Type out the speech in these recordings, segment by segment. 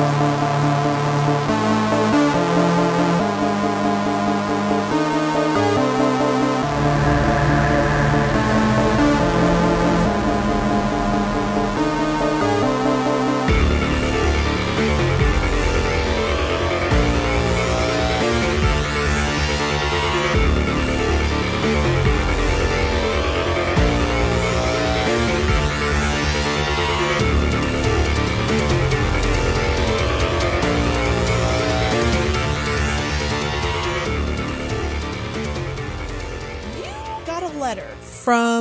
got a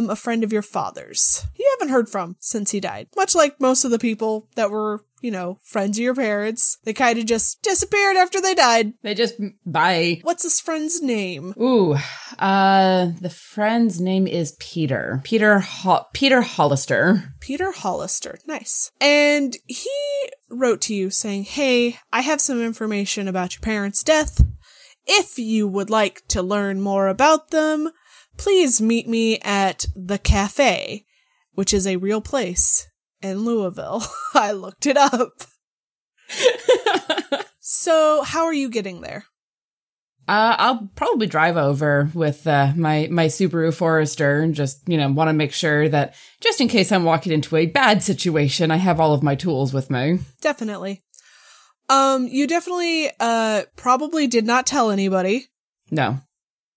a friend of your father's. You haven't heard from since he died. Much like most of the people that were, you know, friends of your parents. They kind of just disappeared after they died. They just bye. What's this friend's name? Ooh, uh, the friend's name is Peter. Peter Ho- Peter Hollister. Peter Hollister. Nice. And he wrote to you saying, Hey, I have some information about your parents' death. If you would like to learn more about them, please meet me at the cafe, which is a real place in Louisville. I looked it up. so, how are you getting there? Uh, I'll probably drive over with uh, my my Subaru Forester and just you know want to make sure that just in case I'm walking into a bad situation, I have all of my tools with me. Definitely. Um, you definitely, uh, probably did not tell anybody. No,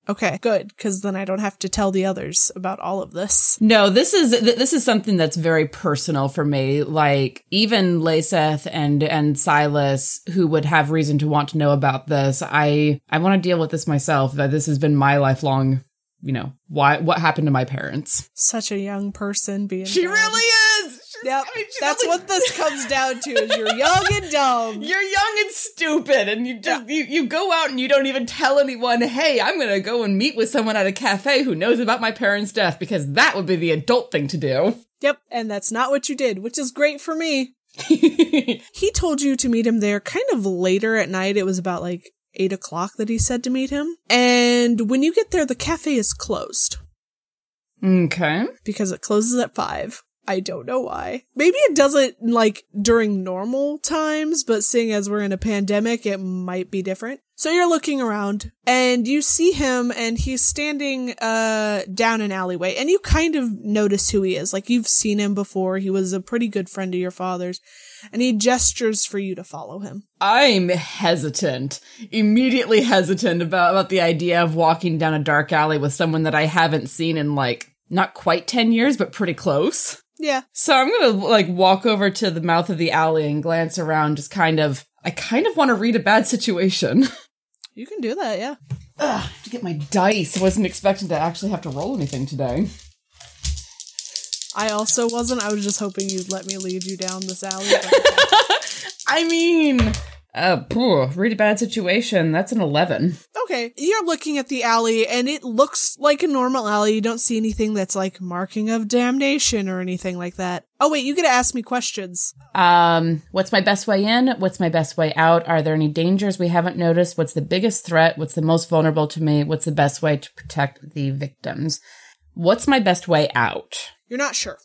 Okay, good, because then I don't have to tell the others about all of this. no, this is th- this is something that's very personal for me. Like even Laseth and and Silas, who would have reason to want to know about this, I I want to deal with this myself. That this has been my lifelong, you know, why what happened to my parents. Such a young person being. She dumb. really is. Yep, I mean, that's only- what this comes down to. Is you're young and dumb. You're young and stupid, and you just you, you go out and you don't even tell anyone, hey, I'm gonna go and meet with someone at a cafe who knows about my parents' death, because that would be the adult thing to do. Yep, and that's not what you did, which is great for me. He told you to meet him there kind of later at night. It was about like eight o'clock that he said to meet him. And when you get there, the cafe is closed okay. because it closes at five. I don't know why. Maybe it doesn't like during normal times, but seeing as we're in a pandemic, it might be different. So you're looking around and you see him and he's standing uh down an alleyway and you kind of notice who he is. Like you've seen him before. He was a pretty good friend of your father's and he gestures for you to follow him. I'm hesitant, immediately hesitant about, about the idea of walking down a dark alley with someone that I haven't seen in like not quite 10 years, but pretty close. Yeah. So I'm gonna like walk over to the mouth of the alley and glance around, just kind of, I kind of want to read a bad situation. You can do that, yeah. Ugh, to get my dice. I wasn't expecting to actually have to roll anything today. I also wasn't. I was just hoping you'd let me lead you down this alley. I mean, uh, phew, read a bad situation. That's an 11. okay. You're looking at the alley and it looks like a normal alley. You don't see anything that's like marking of damnation or anything like that. Oh wait, you get to ask me questions. Um, what's my best way in? What's my best way out? Are there any dangers we haven't noticed? What's the biggest threat? What's the most vulnerable to me? What's the best way to protect the victims? What's my best way out? You're not sure.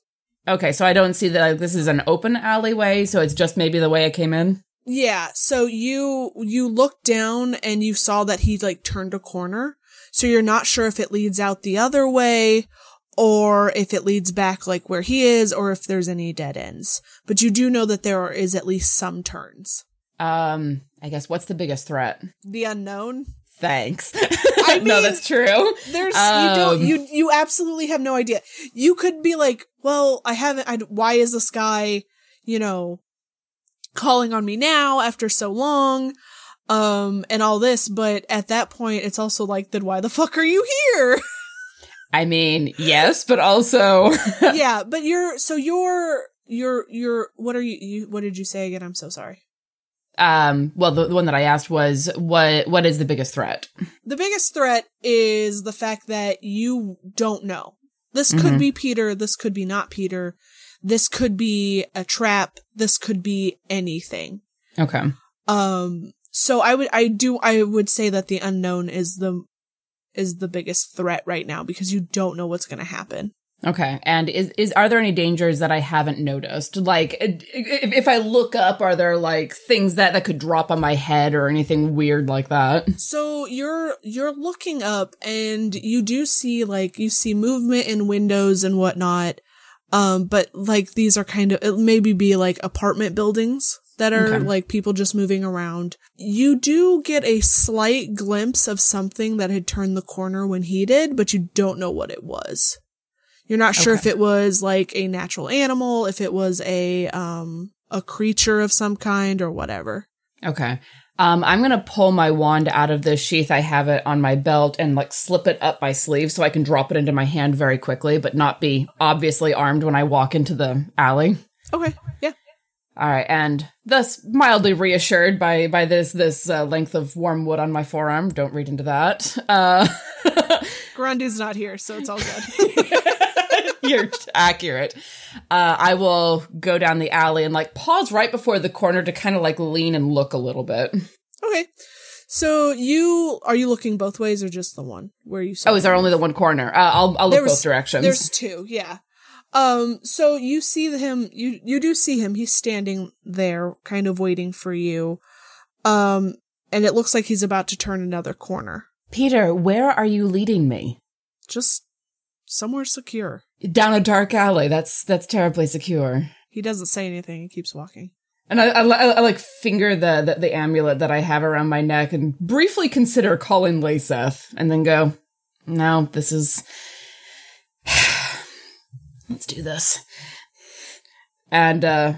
Okay, so I don't see that like, this is an open alleyway, so it's just maybe the way I came in. Yeah, so you you looked down and you saw that he like turned a corner. So you're not sure if it leads out the other way or if it leads back like where he is or if there's any dead ends. But you do know that there is at least some turns. Um, I guess what's the biggest threat? The unknown. Thanks. I no, that's true. There's you don't Um, you you absolutely have no idea. You could be like, well, I haven't. I, why is this guy, you know, calling on me now after so long, um, and all this? But at that point, it's also like, then why the fuck are you here? I mean, yes, but also yeah, but you're so you're you're you're what are you, you what did you say again? I'm so sorry. um well the, the one that I asked was what what is the biggest threat? The biggest threat is the fact that you don't know. This could Mhm. be Peter, this could be not Peter. This could be a trap, this could be anything. Okay. Um so I would I do I would say that the unknown is the is the biggest threat right now because you don't know what's going to happen. Okay. And is, is are there any dangers that I haven't noticed? Like if, if I look up, are there like things that that could drop on my head or anything weird like that? So you're you're looking up and you do see like you see movement in windows and whatnot. Um, but like these are kind of it maybe be like apartment buildings that are Okay. like people just moving around. You do get a slight glimpse of something that had turned the corner when he did, but you don't know what it was. You're not sure if it was like a natural animal, if it was a um a creature of some kind or whatever. Okay. Um, I'm gonna pull my wand out of the sheath. I have it on my belt and like slip it up my sleeve so I can drop it into my hand very quickly, but not be obviously armed when I walk into the alley. Okay. Yeah. All right, and thus mildly reassured by by this this uh, length of warm wood on my forearm. Don't read into that. Uh, Grundy's not here, so it's all good. You're accurate. Uh, I will go down the alley and like pause right before the corner to kind of like lean and look a little bit. Okay. So you are you looking both ways or just the one where you saw? Oh, is there only the one corner? Uh, I'll I'll look was- both directions. There's two. Yeah. Um. So you see him. You you do see him. He's standing there, kind of waiting for you. Um. And it looks like he's about to turn another corner. Peter, where are you leading me? Just somewhere secure. Down a dark alley. That's that's terribly secure. He doesn't say anything. He keeps walking. And I, I, I, I like finger the, the the amulet that I have around my neck and briefly consider calling Laceth, and then go, "No, this is. Let's do this." And uh,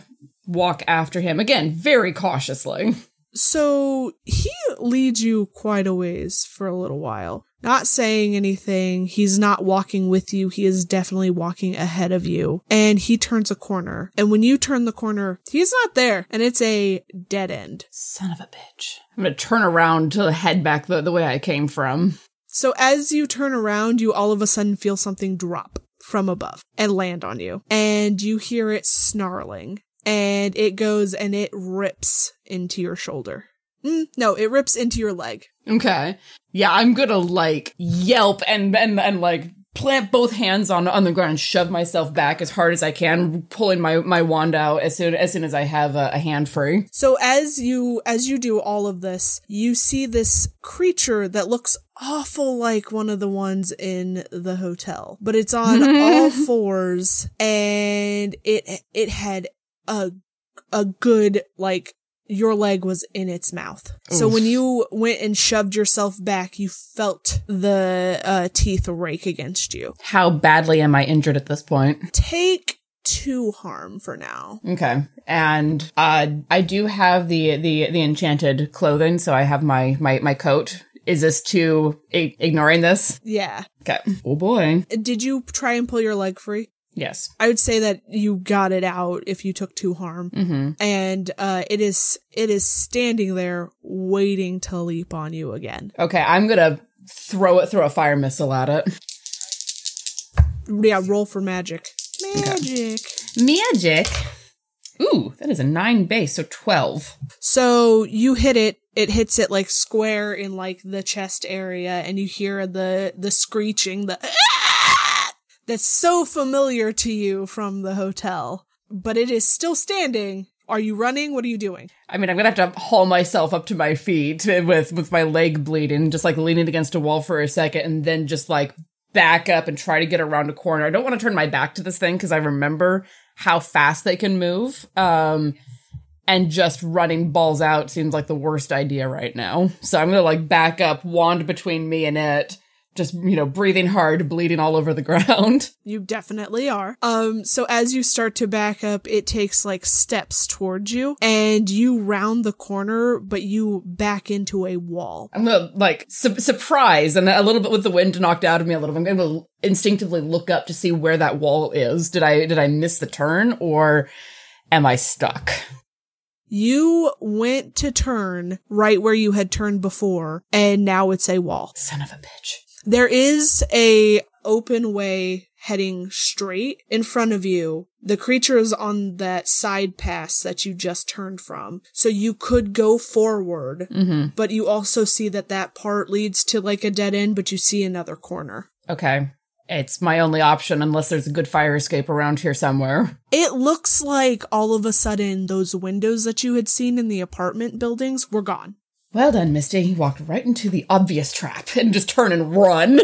walk after him again, very cautiously. So he leads you quite a ways for a little while, not saying anything. He's not walking with you. He is definitely walking ahead of you. And he turns a corner. And when you turn the corner, he's not there. And it's a dead end. Son of a bitch! I'm gonna turn around to head back the, the way I came from. So as you turn around, you all of a sudden feel something drop from above and land on you. And you hear it snarling. And it goes and it rips into your shoulder. Mm, no, it rips into your leg. Okay. Yeah, I'm gonna like yelp and and and like plant both hands on on the ground shove myself back as hard as I can, pulling my my wand out as soon as soon as I have a, a hand free. So as you as you do all of this, you see this creature that looks awful like one of the ones in the hotel, but it's on all fours and it it had a a good like your leg was in its mouth. So when you went and shoved yourself back, you felt the uh, teeth rake against you. How badly am I injured at this point? Take two harm for now. Okay. And uh I do have the the the enchanted clothing, so I have my my my coat. Is this too I- ignoring this? Yeah. Okay. Oh boy. Did you try and pull your leg free? Yes. I would say that you got it out if you took two harm. Mhm. And uh it is it is standing there waiting to leap on you again. Okay, I'm going to throw it throw a fire missile at it. Yeah, roll for magic. Magic. Magic. Ooh, that is a 9 base, so 12. So you hit it, it hits it like square in like the chest area and you hear the the screeching, the that's so familiar to you from the hotel. But it is still standing. Are you running? What are you doing? I mean, I'm gonna have to haul myself up to my feet with with my leg bleeding, just like leaning against a wall for a second, and then just like back up and try to get around a corner. I don't want to turn my back to this thing because I remember how fast they can move. Um, and just running balls out seems like the worst idea right now. So I'm gonna like back up, wand between me and it, just you know, breathing hard, bleeding all over the ground. You definitely are. Um, so as you start to back up, it takes like steps towards you and you round the corner, but you back into a wall. I'm gonna like su- surprise and a little bit with the wind knocked out of me a little bit. I'm gonna instinctively look up to see where that wall is. Did I did I miss the turn or am I stuck? You went to turn right where you had turned before, and now it's a wall. Son of a bitch. There is a open way heading straight in front of you. The creature is on that side pass that you just turned from. So you could go forward, Mm-hmm. but you also see that that part leads to like a dead end, but you see another corner. Okay. It's my only option unless there's a good fire escape around here somewhere. It looks like all of a sudden those windows that you had seen in the apartment buildings were gone. Well done, Misty. You walked right into the obvious trap and just turn and run.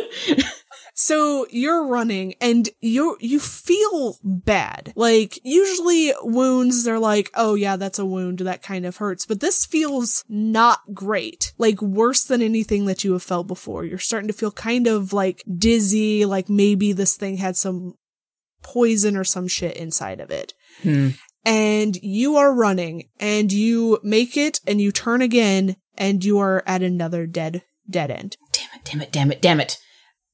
So you're running and you you feel bad. Like usually wounds they're like, "Oh yeah, that's a wound that kind of hurts." But this feels not great. Like worse than anything that you have felt before. You're starting to feel kind of like dizzy, like maybe this thing had some poison or some shit inside of it. Hmm. And you are running and you make it and you turn again and you are at another dead dead end. Damn it, damn it, damn it, damn it.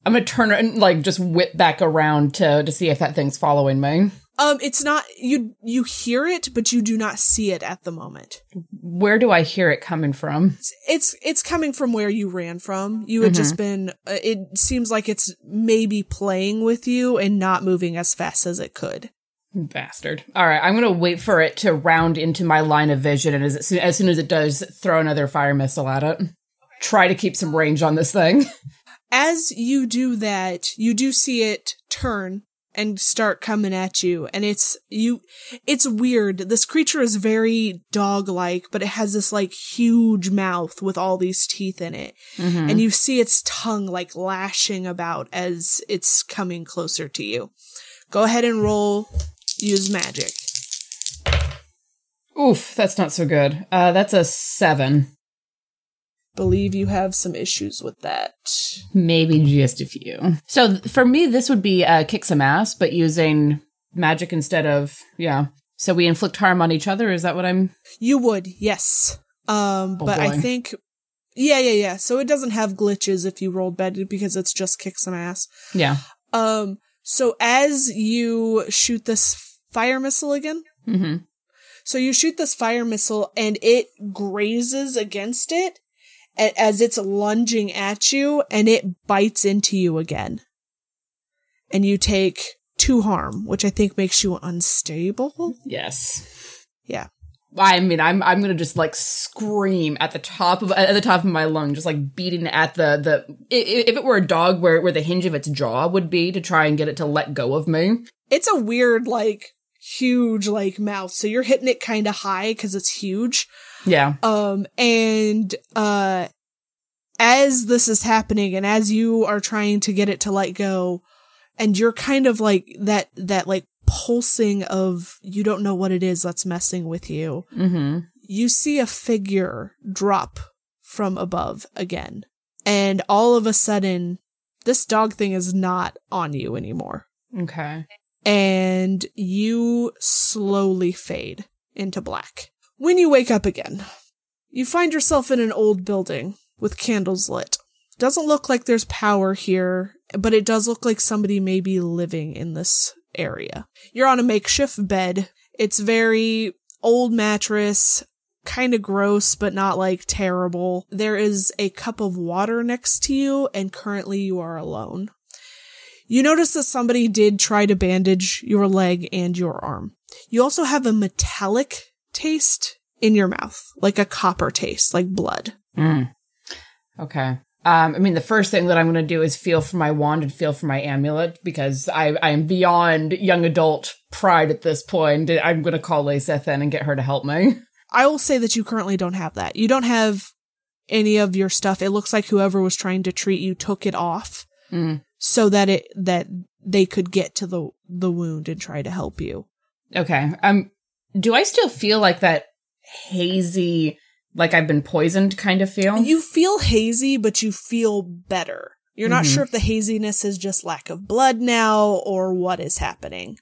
I'm gonna turn and like just whip back around to to see if that thing's following me. Um, it's not you. You hear it, but you do not see it at the moment. Where do I hear it coming from? It's it's, it's coming from where you ran from. You had just been. Uh, it seems like it's maybe playing with you and not moving as fast as it could. Bastard. All right, I'm gonna wait for it to round into my line of vision, and as as soon as it does, throw another fire missile at it. Try to keep some range on this thing. As you do that, you do see it turn and start coming at you and it's you it's weird this creature is very dog like but it has this like huge mouth with all these teeth in it Mm-hmm. and you see its tongue like lashing about as it's coming closer to you go ahead and roll use magic Oof, that's not so good. Uh, that's a seven. believe you have some issues with that Maybe just a few. So th- for me, this would be uh, kick some ass, but using magic instead of yeah. So we inflict harm on each other. Is that what I'm? you would yes um Oh, but i think yeah yeah yeah so it doesn't have glitches if you rolled bad because it's just kick some ass Yeah. Um, so as you shoot this fire missile again, hmm so you shoot this fire missile and it grazes against it as it's lunging at you and it bites into you again. And you take two harm, which I think makes you unstable. Yes. Yeah. I mean, I'm I'm gonna just like scream at the top of at the top of my lung, just like beating at the the. If it were a dog, where where the hinge of its jaw would be to try and get it to let go of me. It's a weird, like, huge, like, mouth. So you're hitting it kind of high because it's huge. Yeah. Um, and, uh, as this is happening and as you are trying to get it to let go, and you're kind of like that, that like pulsing of you don't know what it is that's messing with you, Mm-hmm. you see a figure drop from above again. And all of a sudden, this dog thing is not on you anymore. Okay. And you slowly fade into black. When you wake up again, you find yourself in an old building with candles lit. Doesn't look like there's power here, but it does look like somebody may be living in this area. You're on a makeshift bed. It's very old mattress, kind of gross, but not like terrible. There is a cup of water next to you, and currently you are alone. You notice that somebody did try to bandage your leg and your arm. You also have a metallic taste in your mouth, like a copper taste, like blood. Mm. Okay. Um, I mean, the first thing that I'm going to do is feel for my wand and feel for my amulet because I, I am beyond young adult pride at this point. I'm going to call Lyseth in and get her to help me. I will say that you currently don't have that. You don't have any of your stuff. It looks like whoever was trying to treat you took it off Mm. So that it that they could get to the the wound and try to help you. Okay. Um, do I still feel like that hazy, like I've been poisoned kind of feel? You feel hazy, but you feel better. You're not Mhm. sure if the haziness is just lack of blood now or what is happening.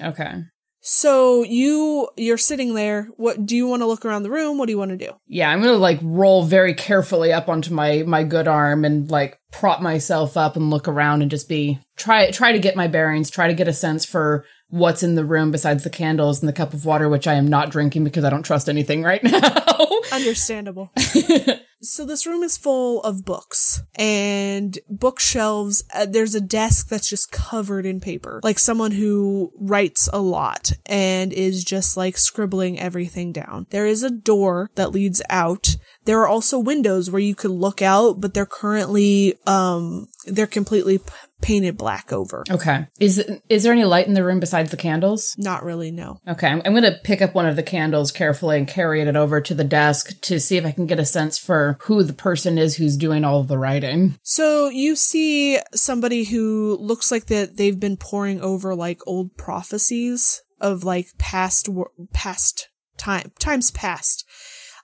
okay. So you you're sitting there. What do you want to look around the room? What do you want to do? Yeah, I'm gonna like roll very carefully up onto my my good arm and like prop myself up and look around and just be try try to get my bearings, try to get a sense for what's in the room besides the candles and the cup of water, which I am not drinking because I don't trust anything right now. Understandable. so this room is full of books and bookshelves. Uh, there's a desk that's just covered in paper, like someone who writes a lot and is just like scribbling everything down. There is a door that leads out. There are also windows where you could look out, but they're currently, um, they're completely p- painted black over. Okay. Is is there any light in the room besides the candles? Not really, no. Okay, I'm, I'm going to pick up one of the candles carefully and carry it over to the desk to see if I can get a sense for who the person is who's doing all of the writing. So you see somebody who looks like that they've been poring over like old prophecies of like past past time times past.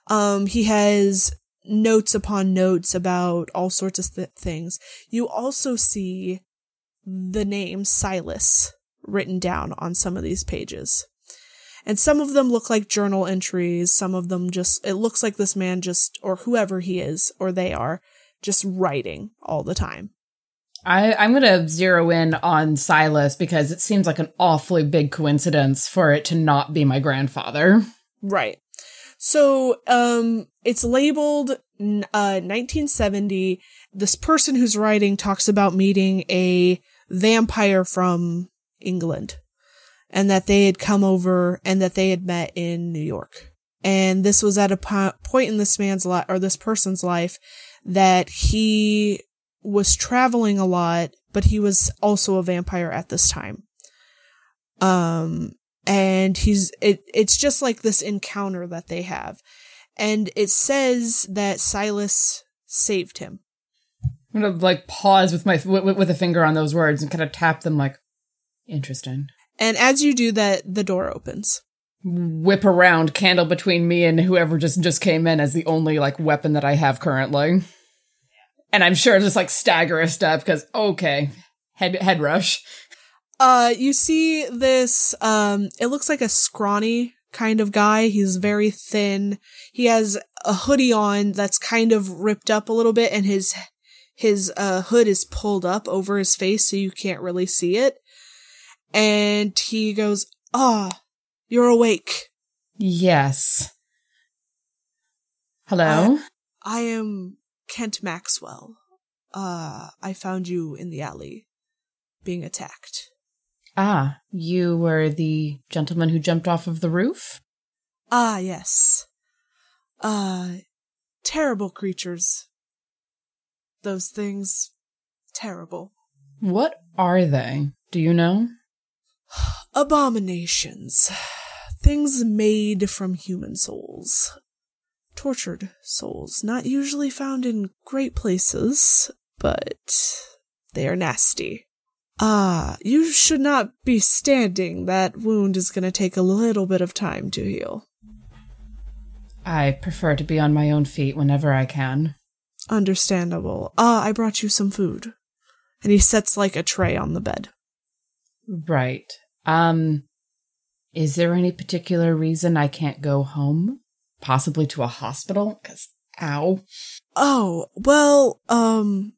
Um, he has notes upon notes about all sorts of th- things. You also see the name Silas written down on some of these pages. And some of them look like journal entries. Some of them just, it looks like this man just, or whoever he is, or they are, just writing all the time. I, I'm going to zero in on Silas because it seems like an awfully big coincidence for it to not be my grandfather. Right. So, um, it's labeled uh, 1970. This person who's writing talks about meeting a vampire from England and that they had come over and that they had met in New York. And this was at a po- point in this man's life or this person's life that he was traveling a lot, but he was also a vampire at this time. Um, and he's, it, it's just like this encounter that they have. And it says that Silas saved him. I'm going to like pause with my, with, with a finger on those words and kind of tap them like, interesting. And as you do that, the door opens. Whip around, candle between me and whoever just just came in as the only like weapon that I have currently. And I'm sure just like stagger a step because okay, head head rush. Uh, you see this. Um, it looks like a scrawny kind of guy. He's very thin. He has a hoodie on that's kind of ripped up a little bit, and his his uh, hood is pulled up over his face so you can't really see it and he goes, Ah, oh, you're awake. Yes. Hello? I, I am Kent Maxwell. Uh, I found you in the alley being attacked. Ah, you were the gentleman who jumped off of the roof? Ah, yes. Uh, terrible creatures. Those things. Terrible. What are they? Do you know? Abominations. Things made from human souls. Tortured souls, not usually found in great places, but they are nasty. Ah, you should not be standing. That wound is going to take a little bit of time to heal. I prefer to be on my own feet whenever I can. Understandable. Ah, I brought you some food. And he sets like a tray on the bed. Right. Um, is there any particular reason I can't go home? Possibly to a hospital? Cause, ow. Oh, well, um,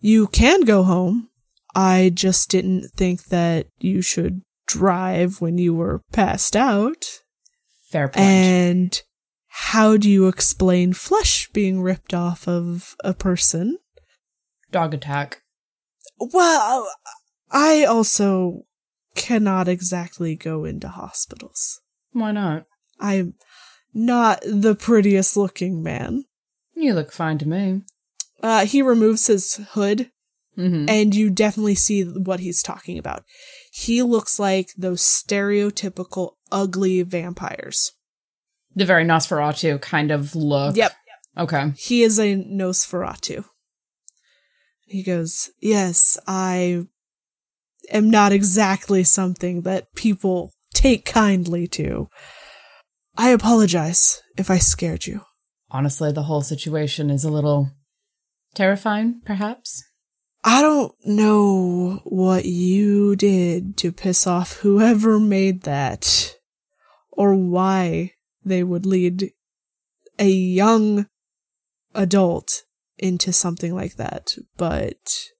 you can go home. I just didn't think that you should drive when you were passed out. Fair point. And how do you explain flesh being ripped off of a person? Dog attack. Well, I also cannot exactly go into hospitals. Why not? I'm not the prettiest looking man. You look fine to me. Uh, he removes his hood, mm-hmm. and you definitely see what he's talking about. He looks like those stereotypical ugly vampires. The very Nosferatu kind of look. Yep. Okay. He is a Nosferatu. He goes, Yes, I am not exactly something that people take kindly to. I apologize if I scared you. Honestly, the whole situation is a little terrifying, perhaps. I don't know what you did to piss off whoever made that, or why they would lead a young adult into something like that, but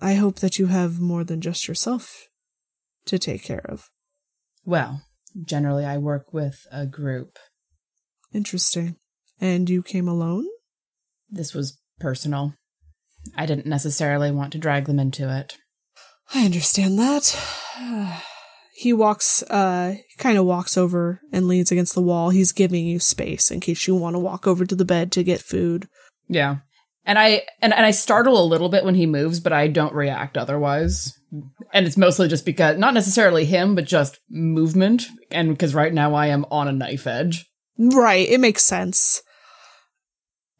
I hope that you have more than just yourself to take care of. Well, generally I work with a group. Interesting. And you came alone? This was personal. I didn't necessarily want to drag them into it. I understand that. he walks, uh, kind of walks over and leans against the wall. He's giving you space in case you want to walk over to the bed to get food. Yeah. And I and, and I startle a little bit when he moves, but I don't react otherwise. And it's mostly just because not necessarily him, but just movement. And because right now I am on a knife edge. Right, it makes sense.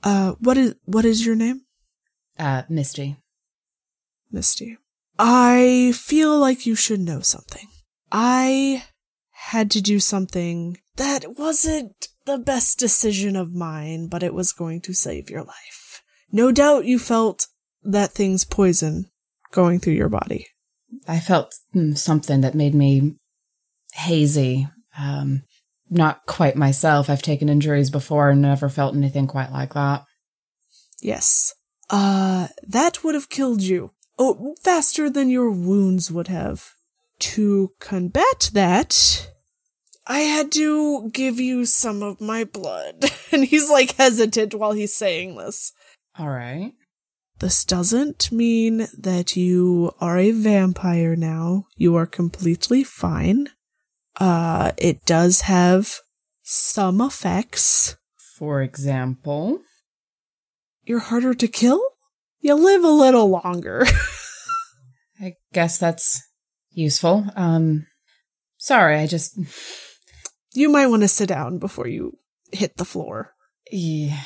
Uh what is what is your name? Uh, Misty. Misty. I feel like you should know something. I had to do something that wasn't the best decision of mine, but it was going to save your life. No doubt you felt that thing's poison going through your body. I felt mm, something that made me hazy. Um, not quite myself. I've taken injuries before and never felt anything quite like that. Yes. Uh, that would have killed you. Oh, faster than your wounds would have. To combat that, I had to give you some of my blood. and he's like hesitant while he's saying this. All right. This doesn't mean that you are a vampire now. You are completely fine. Uh, it does have some effects. For example, You're harder to kill? You live a little longer. I guess that's useful. Um, sorry, I just. you might want to sit down before you hit the floor. Yeah.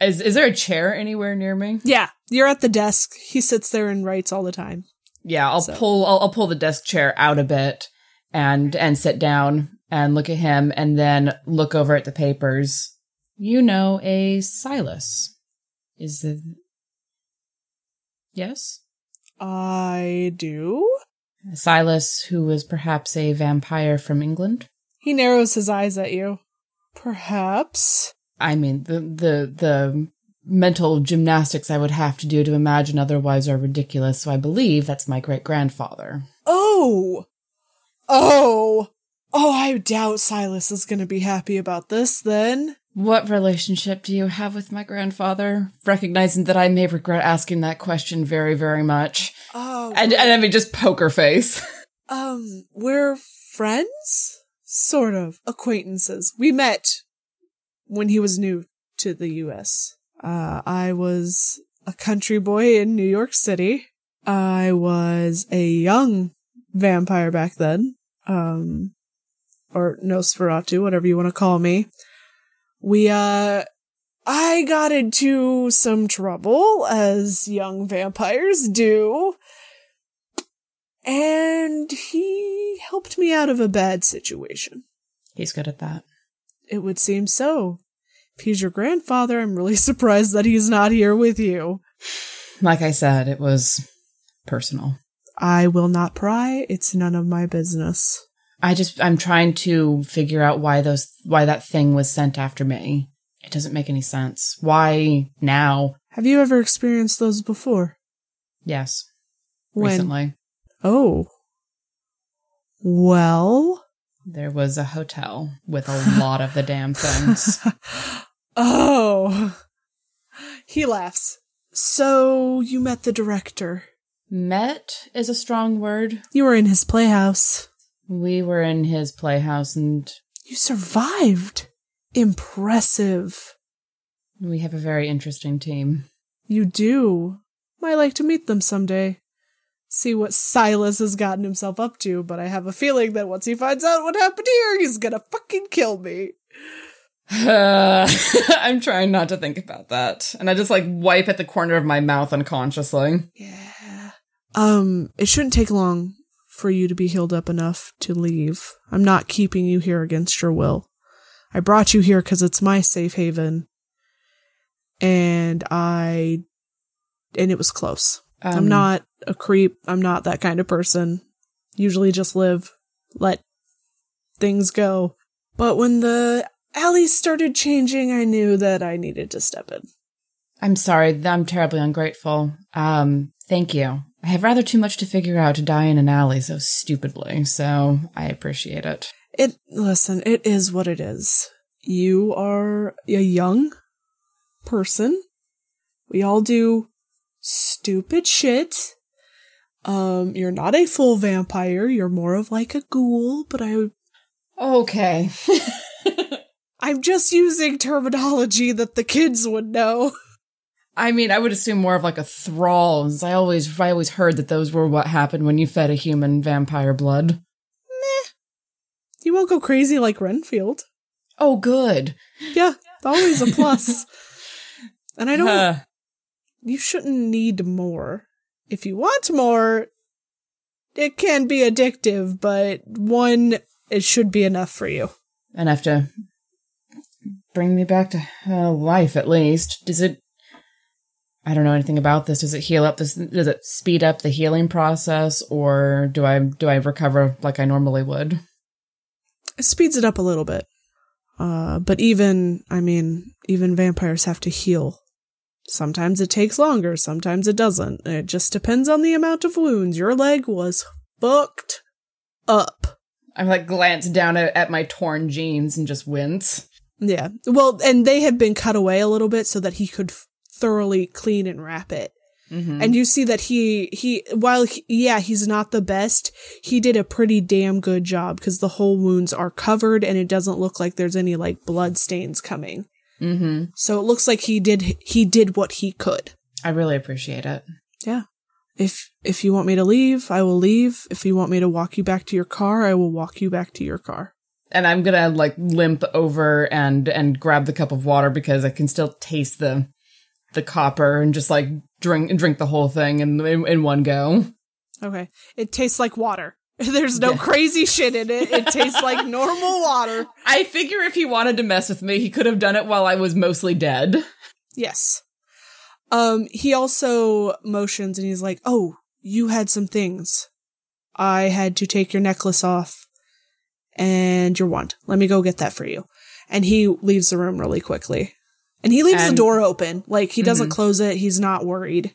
Is is there a chair anywhere near me? Yeah, you're at the desk. He sits there and writes all the time. Yeah, I'll So- pull I'll, I'll pull the desk chair out a bit and and sit down and look at him and then look over at the papers. You know, a Silas is it? Yes, I do. Silas who was perhaps a vampire from England. He narrows his eyes at you. Perhaps. I mean, the the the mental gymnastics I would have to do to imagine otherwise are ridiculous. So I believe that's my great grandfather. Oh! Oh! Oh, I doubt Silas is gonna be happy about this then. What relationship do you have with my grandfather? Recognizing that I may regret asking that question very, very much. Oh. And, and I mean, just poker face. Um, we're friends? Sort of. Acquaintances. We met when he was new to the US. Uh, I was a country boy in New York City. I was a young vampire back then. Um, or Nosferatu, whatever you want to call me. We, uh, I got into some trouble, as young vampires do. And he helped me out of a bad situation. He's good at that. It would seem so. If he's your grandfather, I'm really surprised that he's not here with you. Like I said, it was personal. I will not pry. It's none of my business. I just, I'm trying to figure out why those, why that thing was sent after me. It doesn't make any sense. Why now? Have you ever experienced those before? Yes. When? Recently. Oh. Well. There was a hotel with a lot of the damn things. oh. He laughs. So you met the director. Met is a strong word. You were in his playhouse. We were in his playhouse and You survived. Impressive. we have a very interesting team. You do. Might like to meet them someday. See what Silas has gotten himself up to, but I have a feeling that once he finds out what happened here, he's gonna fucking kill me. Uh, I'm trying not to think about that. And I just like wipe at the corner of my mouth unconsciously. Yeah. Um, it shouldn't take long for you to be healed up enough to leave. I'm not keeping you here against your will. I brought you here because it's my safe haven. And I, and it was close. I'm Um, not a creep. I'm not that kind of person. Usually just live, let things go. But when the alleys started changing, I knew that I needed to step in. I'm sorry. I'm terribly ungrateful. Um, thank you. I have rather too much to figure out to die in an alley so stupidly, so I appreciate it. It, listen, it is what it is. You are a young person. We all do stupid shit. Um, you're not a full vampire. You're more of like a ghoul, but I, Okay. I'm just using terminology that the kids would know. I mean, I would assume more of like a thrall. I always, I always heard that those were what happened when you fed a human vampire blood. Meh. You won't go crazy like Renfield. Oh, good. Yeah, always a plus. and I don't. Uh, you shouldn't need more. If you want more, it can be addictive, but one, it should be enough for you. enough to bring me back to uh, life, at least. Does it? I don't know anything about this. Does it heal up this? Does it speed up the healing process, or do I do I recover like I normally would? It speeds it up a little bit. Uh, but even, I mean, even vampires have to heal. Sometimes it takes longer, sometimes it doesn't. It just depends on the amount of wounds. Your leg was fucked up. I'm like glance down at, at my torn jeans and just wince. Yeah. Well, and they have been cut away a little bit so that he could f- thoroughly clean and wrap it. Mm-hmm. And you see that he, he, while, he, yeah, he's not the best, he did a pretty damn good job because the whole wounds are covered and it doesn't look like there's any like blood stains coming. mm-hmm. So it looks like he did, he did what he could. I really appreciate it. Yeah. If, if you want me to leave, I will leave. If you want me to walk you back to your car, I will walk you back to your car. And I'm gonna like limp over and and grab the cup of water because I can still taste the the copper and just like drink drink the whole thing in in, in one go. Okay. It tastes like water. There's no Yeah. crazy shit in it. It tastes like normal water. I figure if he wanted to mess with me, he could have done it while I was mostly dead. Yes. Um, he also motions and he's like, Oh, you had some things. I had to take your necklace off and your wand. Let me go get that for you. And he leaves the room really quickly. And he leaves the door open. Like he doesn't Mhm. close it. He's not worried.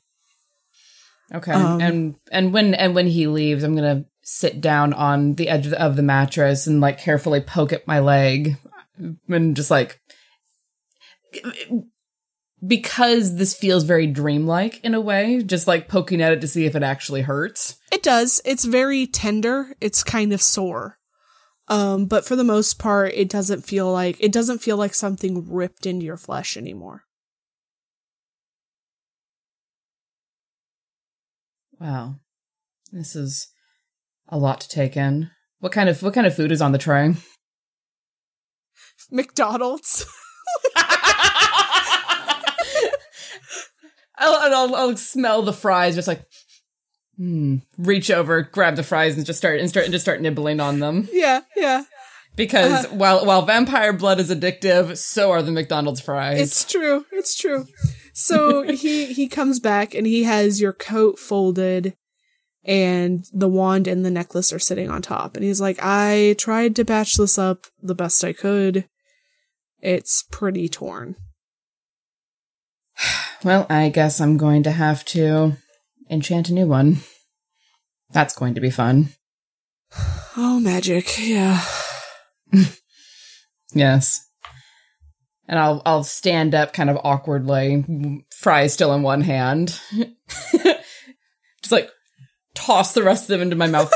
Okay. Um, and and when and when he leaves, I'm gonna sit down on the edge of the mattress and like carefully poke at my leg and just like because this feels very dreamlike in a way, just like poking at it to see if it actually hurts. It does. It's very tender. It's kind of sore. Um, but for the most part, it doesn't feel like it doesn't feel like something ripped into your flesh anymore. Wow. This is a lot to take in. What kind of what kind of food is on the tray? McDonald's. I'll, and I'll, I'll smell the fries, just like, hmm. Reach over, grab the fries, and just start and start and just start nibbling on them. yeah, yeah. Because Uh-huh. while while vampire blood is addictive, so are the McDonald's fries. It's true. It's true. So he he comes back and he has your coat folded and the wand and the necklace are sitting on top and he's like, "I tried to patch this up the best I could. It's pretty torn." well, I guess I'm going to have to enchant a new one. That's going to be fun. Oh, magic. Yeah. Yes. And I'll I'll stand up kind of awkwardly, fries still in one hand. Just like toss the rest of them into my mouth.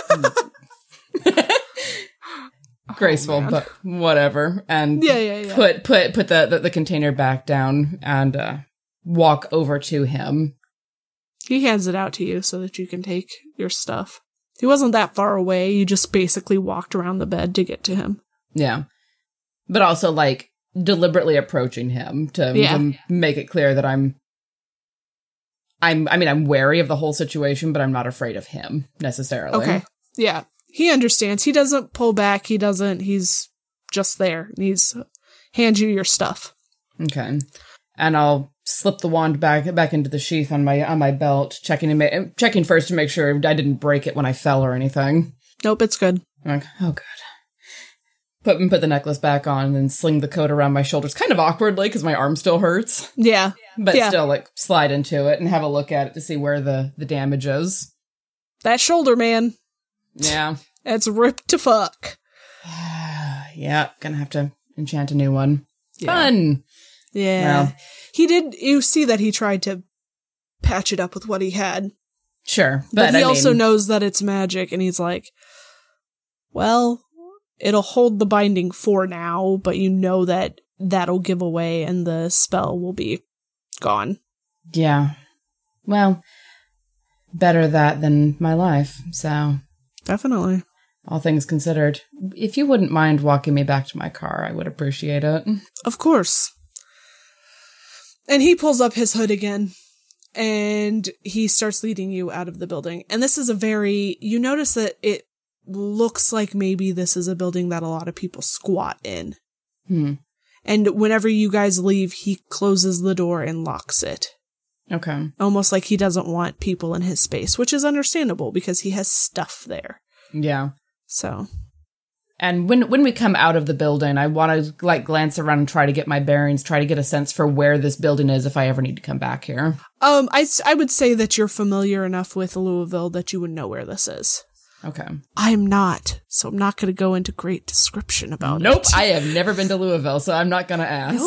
Graceful, Oh, but whatever. And Yeah, yeah, yeah. put put put the, the, the container back down and uh, walk over to him. He hands it out to you so that you can take your stuff. He wasn't that far away. You just basically walked around the bed to get to him. Yeah. But also like deliberately approaching him to, Yeah. to make it clear that I'm I'm I mean I'm wary of the whole situation, but I'm not afraid of him necessarily. Okay. Yeah. He understands. He doesn't pull back. He doesn't. He's just there. He's hand you your stuff. Okay. And I'll slip the wand back back into the sheath on my on my belt, checking to ma- checking first to make sure I didn't break it when I fell or anything. Nope, it's good. I'm like, oh good. Put put the necklace back on and then sling the coat around my shoulders, kind of awkwardly because my arm still hurts. Yeah. but Yeah. still like slide into it and have a look at it to see where the the damage is. That shoulder, man. Yeah. It's ripped to fuck. yeah, gonna have to enchant a new one. Yeah. Fun. Yeah. Well. He did, you see that he tried to patch it up with what he had. Sure. But, But, he I also mean, knows that it's magic and he's like, well, it'll hold the binding for now, but you know that that'll give away and the spell will be gone. Yeah. Well, better that than my life. So, Definitely. all things considered, if you wouldn't mind walking me back to my car, I would appreciate it. Of course. And he pulls up his hood again and he starts leading you out of the building. And this is a very, you notice that it looks like maybe this is a building that a lot of people squat in. Hmm. And whenever you guys leave, he closes the door and locks it. Okay. Almost like he doesn't want people in his space, which is understandable because he has stuff there. Yeah. So, And when when we come out of the building, I want to like glance around and try to get my bearings, try to get a sense for where this building is if I ever need to come back here. um, I, I would say that you're familiar enough with Louisville that you would know where this is. Okay. I'm not, so I'm not going to go into great description about Nope, it. I have never been to Louisville, so I'm not gonna ask.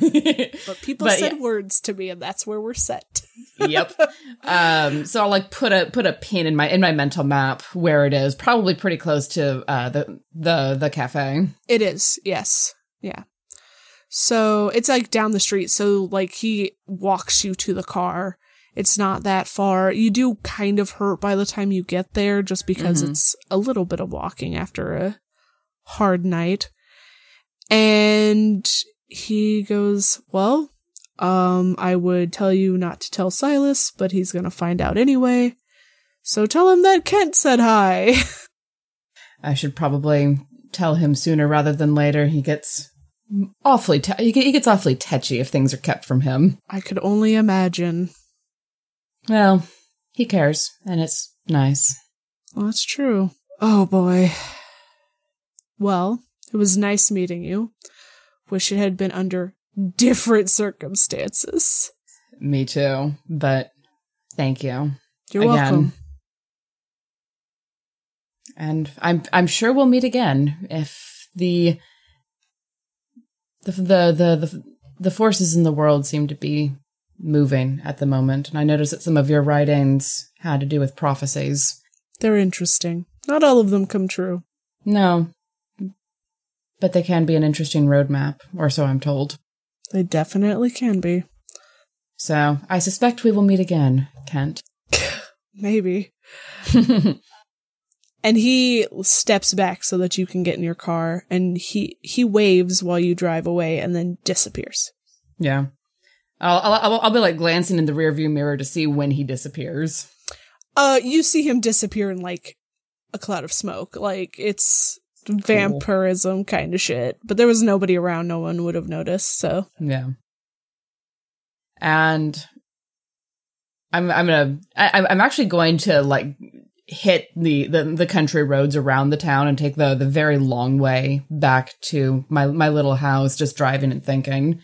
But people But said yeah. words to me, and that's where we're set. yep. Um, so I'll like put a put a pin in my in my mental map where it is, probably pretty close to uh the the the cafe. It is, yes, yeah. So it's like down the street. So like he walks you to the car. It's not that far. You do kind of hurt by the time you get there, just because Mhm. it's a little bit of walking after a hard night. And he goes, "Well, um, I would tell you not to tell Silas, but he's gonna find out anyway. So tell him that Kent said hi." I should probably tell him sooner rather than later. He gets awfully te- he he gets awfully tetchy if things are kept from him. I could only imagine. Well, he cares, and it's nice. Well, that's true. Oh boy. Well, it was nice meeting you. Wish it had been under different circumstances. Me too, but thank you. You're Again. welcome. and I'm I'm sure we'll meet again if the the the the the, the forces in the world seem to be moving at the moment. And I noticed that some of your writings had to do with prophecies. They're interesting. Not all of them come true. No, but they can be an interesting roadmap, or so I'm told. They definitely can be. So I suspect we will meet again, Kent. Maybe. And he steps back so that you can get in your car and he he waves while you drive away and then disappears. yeah. I'll, I'll, I'll, be like glancing in the rearview mirror to see when he disappears. Uh you see him disappear in like a cloud of smoke. Like it's vampirism kind of shit. But there was nobody around, no one would have noticed, so Yeah. And I'm I'm gonna I, I'm- I'm actually going to like hit the, the the country roads around the town and take the the very long way back to my my little house, just driving and thinking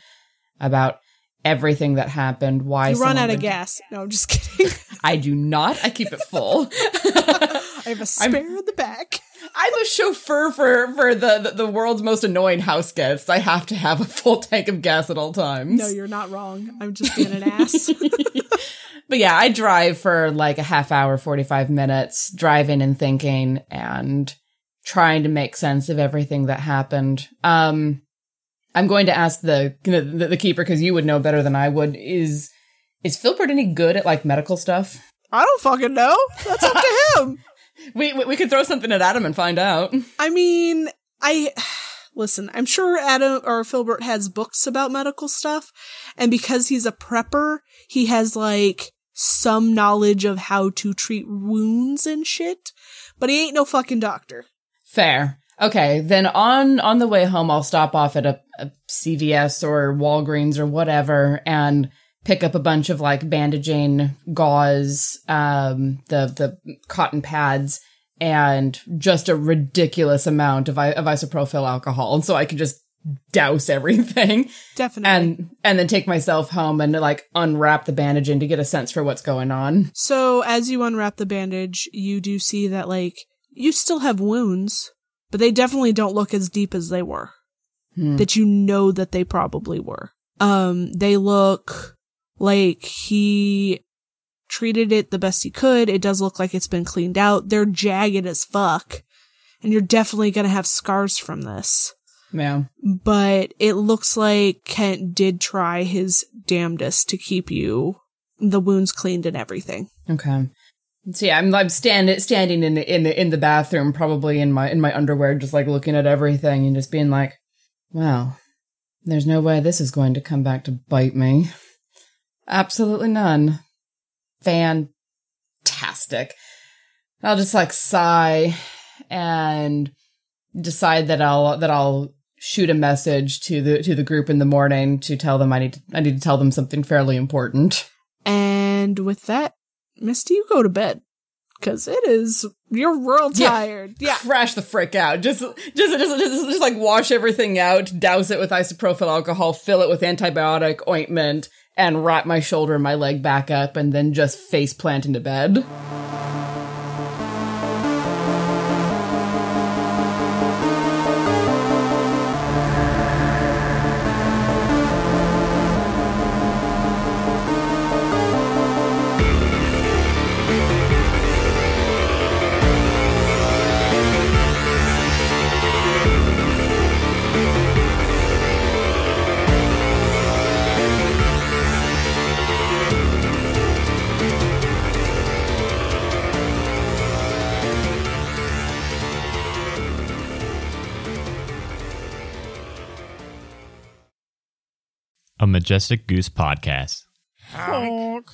about everything that happened. Why you run out of gas. No, I'm just kidding. I do not. I keep it full. I have a spare in the back. I'm a chauffeur for for the, the the world's most annoying house guests. I have to have a full tank of gas at all times. No, you're not wrong. I'm just being an ass. but yeah, I drive for like a half hour, 45 minutes, driving and thinking and trying to make sense of everything that happened. Um, I'm going to ask the, the, the keeper, because you would know better than I would, is, is Philbert any good at like medical stuff? I don't fucking know. That's up to him. We, we, we could throw something at Adam and find out. I mean, I listen, I'm sure Adam or Philbert has books about medical stuff, and because he's a prepper, he has like some knowledge of how to treat wounds and shit, but he ain't no fucking doctor. Fair. Okay, then on on the way home, I'll stop off at a, a CVS or Walgreens or whatever and pick up a bunch of like bandaging gauze, um, the the cotton pads, and just a ridiculous amount of, i- of isopropyl alcohol, and so I can just douse everything Definitely. and and then take myself home and like unwrap the bandaging to get a sense for what's going on. so as you unwrap the bandage, you do see that like you still have wounds, but they definitely don't look as deep as they were. Hmm. that you know that they probably were. Um, they look like he treated it the best he could. It does look like it's been cleaned out. They're jagged as fuck. And you're definitely gonna have scars from this. Yeah. But it looks like Kent did try his damnedest to keep you the wounds cleaned and everything. Okay. So yeah, I'm I'm stand, standing in the, in the in the bathroom, probably in my in my underwear, just like looking at everything and just being like, "Wow, there's no way this is going to come back to bite me. Absolutely none. Fantastic. I'll just like sigh and decide that I'll that I'll shoot a message to the to the group in the morning to tell them I need to, I need to tell them something fairly important. And with that, Misty, you go to bed because it is you're real tired. Yeah. yeah. crash the frick out. Just, just, just, just, just like wash everything out, douse it with isopropyl alcohol, fill it with antibiotic ointment, and wrap my shoulder and my leg back up, and then just face plant into bed. A Majestic Goose podcast. Honk.